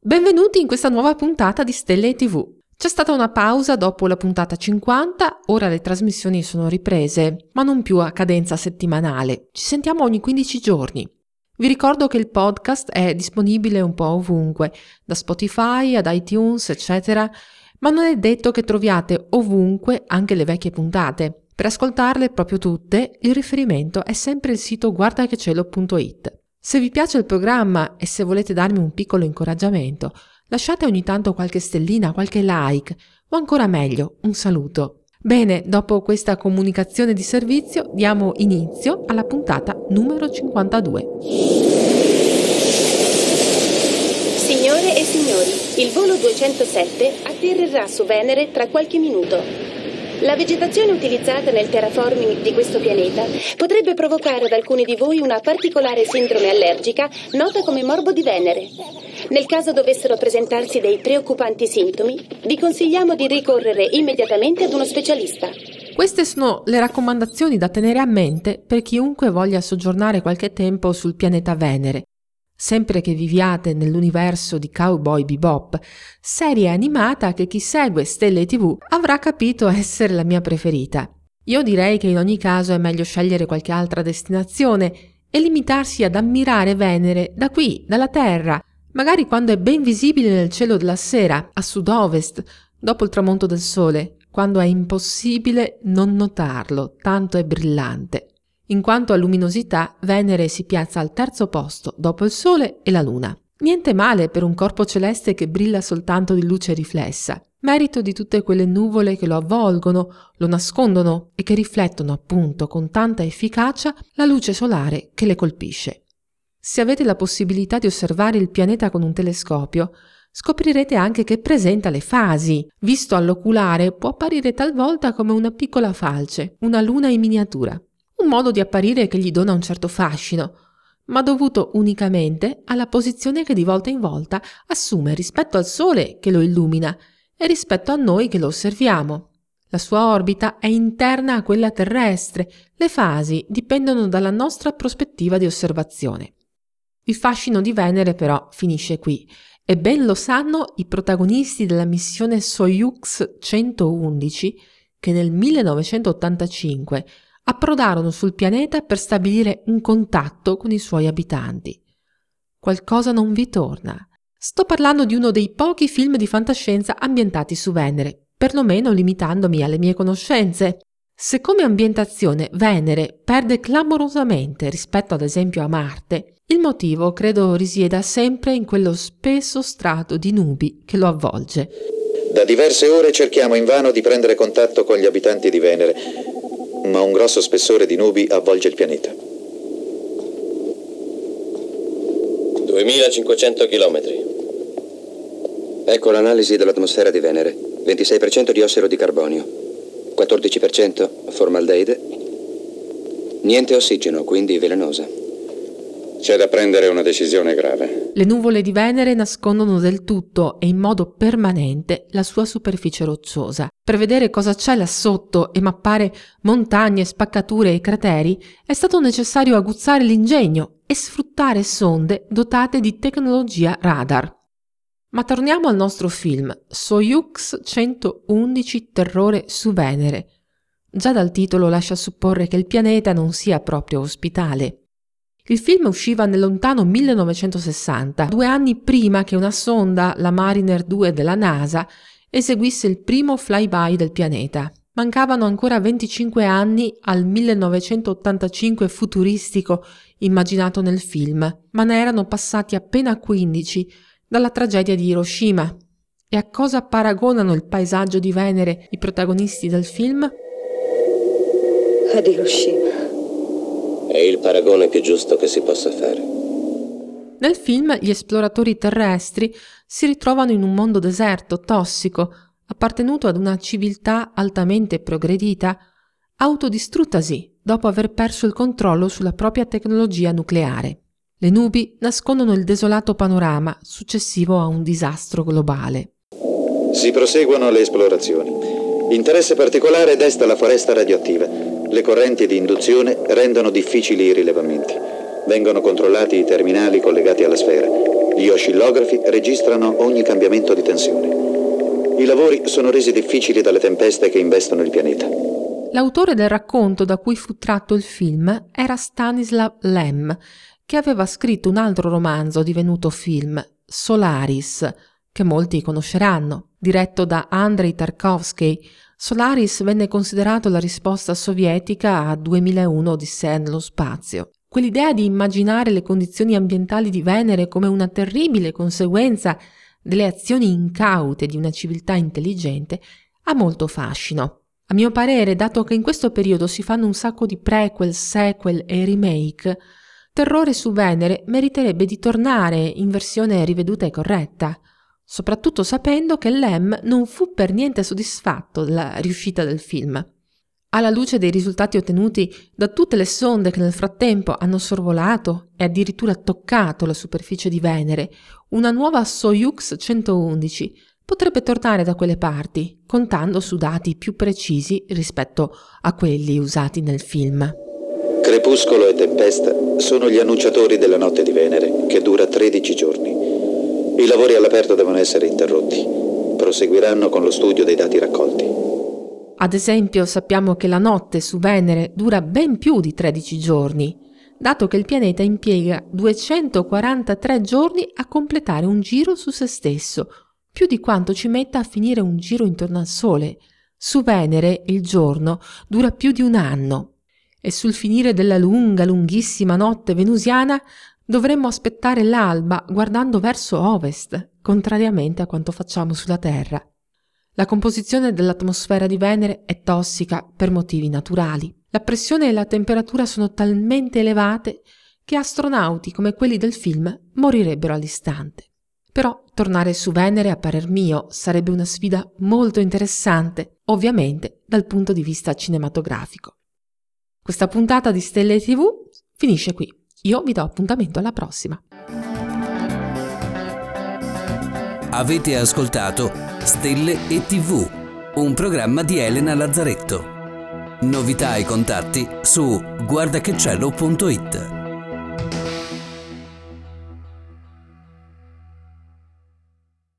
Benvenuti in questa nuova puntata di Stelle TV. C'è stata una pausa dopo la puntata 50, ora le trasmissioni sono riprese, ma non più a cadenza settimanale. Ci sentiamo ogni 15 giorni. Vi ricordo che il podcast è disponibile un po' ovunque, da Spotify ad iTunes, eccetera, ma non è detto che troviate ovunque anche le vecchie puntate. Per ascoltarle proprio tutte, il riferimento è sempre il sito guardachecielo.it. Se vi piace il programma e se volete darmi un piccolo incoraggiamento, lasciate ogni tanto qualche stellina, qualche like o ancora meglio, un saluto. Bene, dopo questa comunicazione di servizio diamo inizio alla puntata numero 52. Signore e signori, il volo 207 atterrerà su Venere tra qualche minuto. La vegetazione utilizzata nel terraforming di questo pianeta potrebbe provocare ad alcuni di voi una particolare sindrome allergica nota come morbo di Venere. Nel caso dovessero presentarsi dei preoccupanti sintomi, vi consigliamo di ricorrere immediatamente ad uno specialista. Queste sono le raccomandazioni da tenere a mente per chiunque voglia soggiornare qualche tempo sul pianeta Venere sempre che viviate nell'universo di Cowboy Bebop, serie animata che chi segue Stelle TV avrà capito essere la mia preferita. Io direi che in ogni caso è meglio scegliere qualche altra destinazione e limitarsi ad ammirare Venere da qui, dalla Terra, magari quando è ben visibile nel cielo della sera, a sud-ovest, dopo il tramonto del sole, quando è impossibile non notarlo, tanto è brillante. In quanto a luminosità, Venere si piazza al terzo posto, dopo il Sole e la Luna. Niente male per un corpo celeste che brilla soltanto di luce riflessa, merito di tutte quelle nuvole che lo avvolgono, lo nascondono e che riflettono appunto con tanta efficacia la luce solare che le colpisce. Se avete la possibilità di osservare il pianeta con un telescopio, scoprirete anche che presenta le fasi. Visto all'oculare può apparire talvolta come una piccola falce, una luna in miniatura modo di apparire che gli dona un certo fascino, ma dovuto unicamente alla posizione che di volta in volta assume rispetto al Sole che lo illumina e rispetto a noi che lo osserviamo. La sua orbita è interna a quella terrestre, le fasi dipendono dalla nostra prospettiva di osservazione. Il fascino di Venere però finisce qui e ben lo sanno i protagonisti della missione Soyuz 111 che nel 1985 approdarono sul pianeta per stabilire un contatto con i suoi abitanti. Qualcosa non vi torna. Sto parlando di uno dei pochi film di fantascienza ambientati su Venere, perlomeno limitandomi alle mie conoscenze. Se come ambientazione Venere perde clamorosamente rispetto ad esempio a Marte, il motivo credo risieda sempre in quello spesso strato di nubi che lo avvolge. Da diverse ore cerchiamo invano di prendere contatto con gli abitanti di Venere, ma un grosso spessore di nubi avvolge il pianeta. 2500 km. Ecco l'analisi dell'atmosfera di Venere. 26% di ossero di carbonio, 14% formaldeide, niente ossigeno, quindi velenosa. C'è da prendere una decisione grave. Le nuvole di Venere nascondono del tutto e in modo permanente la sua superficie rocciosa. Per vedere cosa c'è là sotto e mappare montagne, spaccature e crateri è stato necessario aguzzare l'ingegno e sfruttare sonde dotate di tecnologia radar. Ma torniamo al nostro film Soyuz 111 Terrore su Venere. Già dal titolo lascia supporre che il pianeta non sia proprio ospitale. Il film usciva nel lontano 1960, due anni prima che una sonda, la Mariner 2 della NASA, eseguisse il primo flyby del pianeta. Mancavano ancora 25 anni al 1985 futuristico immaginato nel film, ma ne erano passati appena 15 dalla tragedia di Hiroshima. E a cosa paragonano il paesaggio di Venere i protagonisti del film? Ad Hiroshima. È il paragone più giusto che si possa fare. Nel film gli esploratori terrestri si ritrovano in un mondo deserto, tossico, appartenuto ad una civiltà altamente progredita, autodistruttasi dopo aver perso il controllo sulla propria tecnologia nucleare. Le nubi nascondono il desolato panorama successivo a un disastro globale. Si proseguono le esplorazioni. Interesse particolare desta la foresta radioattiva. Le correnti di induzione rendono difficili i rilevamenti. Vengono controllati i terminali collegati alla sfera. Gli oscillografi registrano ogni cambiamento di tensione. I lavori sono resi difficili dalle tempeste che investono il pianeta. L'autore del racconto da cui fu tratto il film era Stanislav Lem, che aveva scritto un altro romanzo divenuto film, Solaris, che molti conosceranno. Diretto da Andrei Tarkovsky, Solaris venne considerato la risposta sovietica a 2001 Odissea nello spazio. Quell'idea di immaginare le condizioni ambientali di Venere come una terribile conseguenza delle azioni incaute di una civiltà intelligente ha molto fascino. A mio parere, dato che in questo periodo si fanno un sacco di prequel, sequel e remake, Terrore su Venere meriterebbe di tornare in versione riveduta e corretta soprattutto sapendo che Lem non fu per niente soddisfatto della riuscita del film. Alla luce dei risultati ottenuti da tutte le sonde che nel frattempo hanno sorvolato e addirittura toccato la superficie di Venere, una nuova Soyuz 111 potrebbe tornare da quelle parti, contando su dati più precisi rispetto a quelli usati nel film. Crepuscolo e tempesta sono gli annunciatori della notte di Venere, che dura 13 giorni. I lavori all'aperto devono essere interrotti. Proseguiranno con lo studio dei dati raccolti. Ad esempio, sappiamo che la notte su Venere dura ben più di 13 giorni, dato che il pianeta impiega 243 giorni a completare un giro su se stesso, più di quanto ci metta a finire un giro intorno al Sole. Su Venere il giorno dura più di un anno e sul finire della lunga, lunghissima notte venusiana Dovremmo aspettare l'alba guardando verso ovest, contrariamente a quanto facciamo sulla Terra. La composizione dell'atmosfera di Venere è tossica per motivi naturali. La pressione e la temperatura sono talmente elevate che astronauti come quelli del film morirebbero all'istante. Però tornare su Venere, a parer mio, sarebbe una sfida molto interessante, ovviamente dal punto di vista cinematografico. Questa puntata di Stelle TV finisce qui. Io vi do appuntamento alla prossima. Avete ascoltato Stelle e TV, un programma di Elena Lazzaretto. Novità e contatti su guardachecielo.it.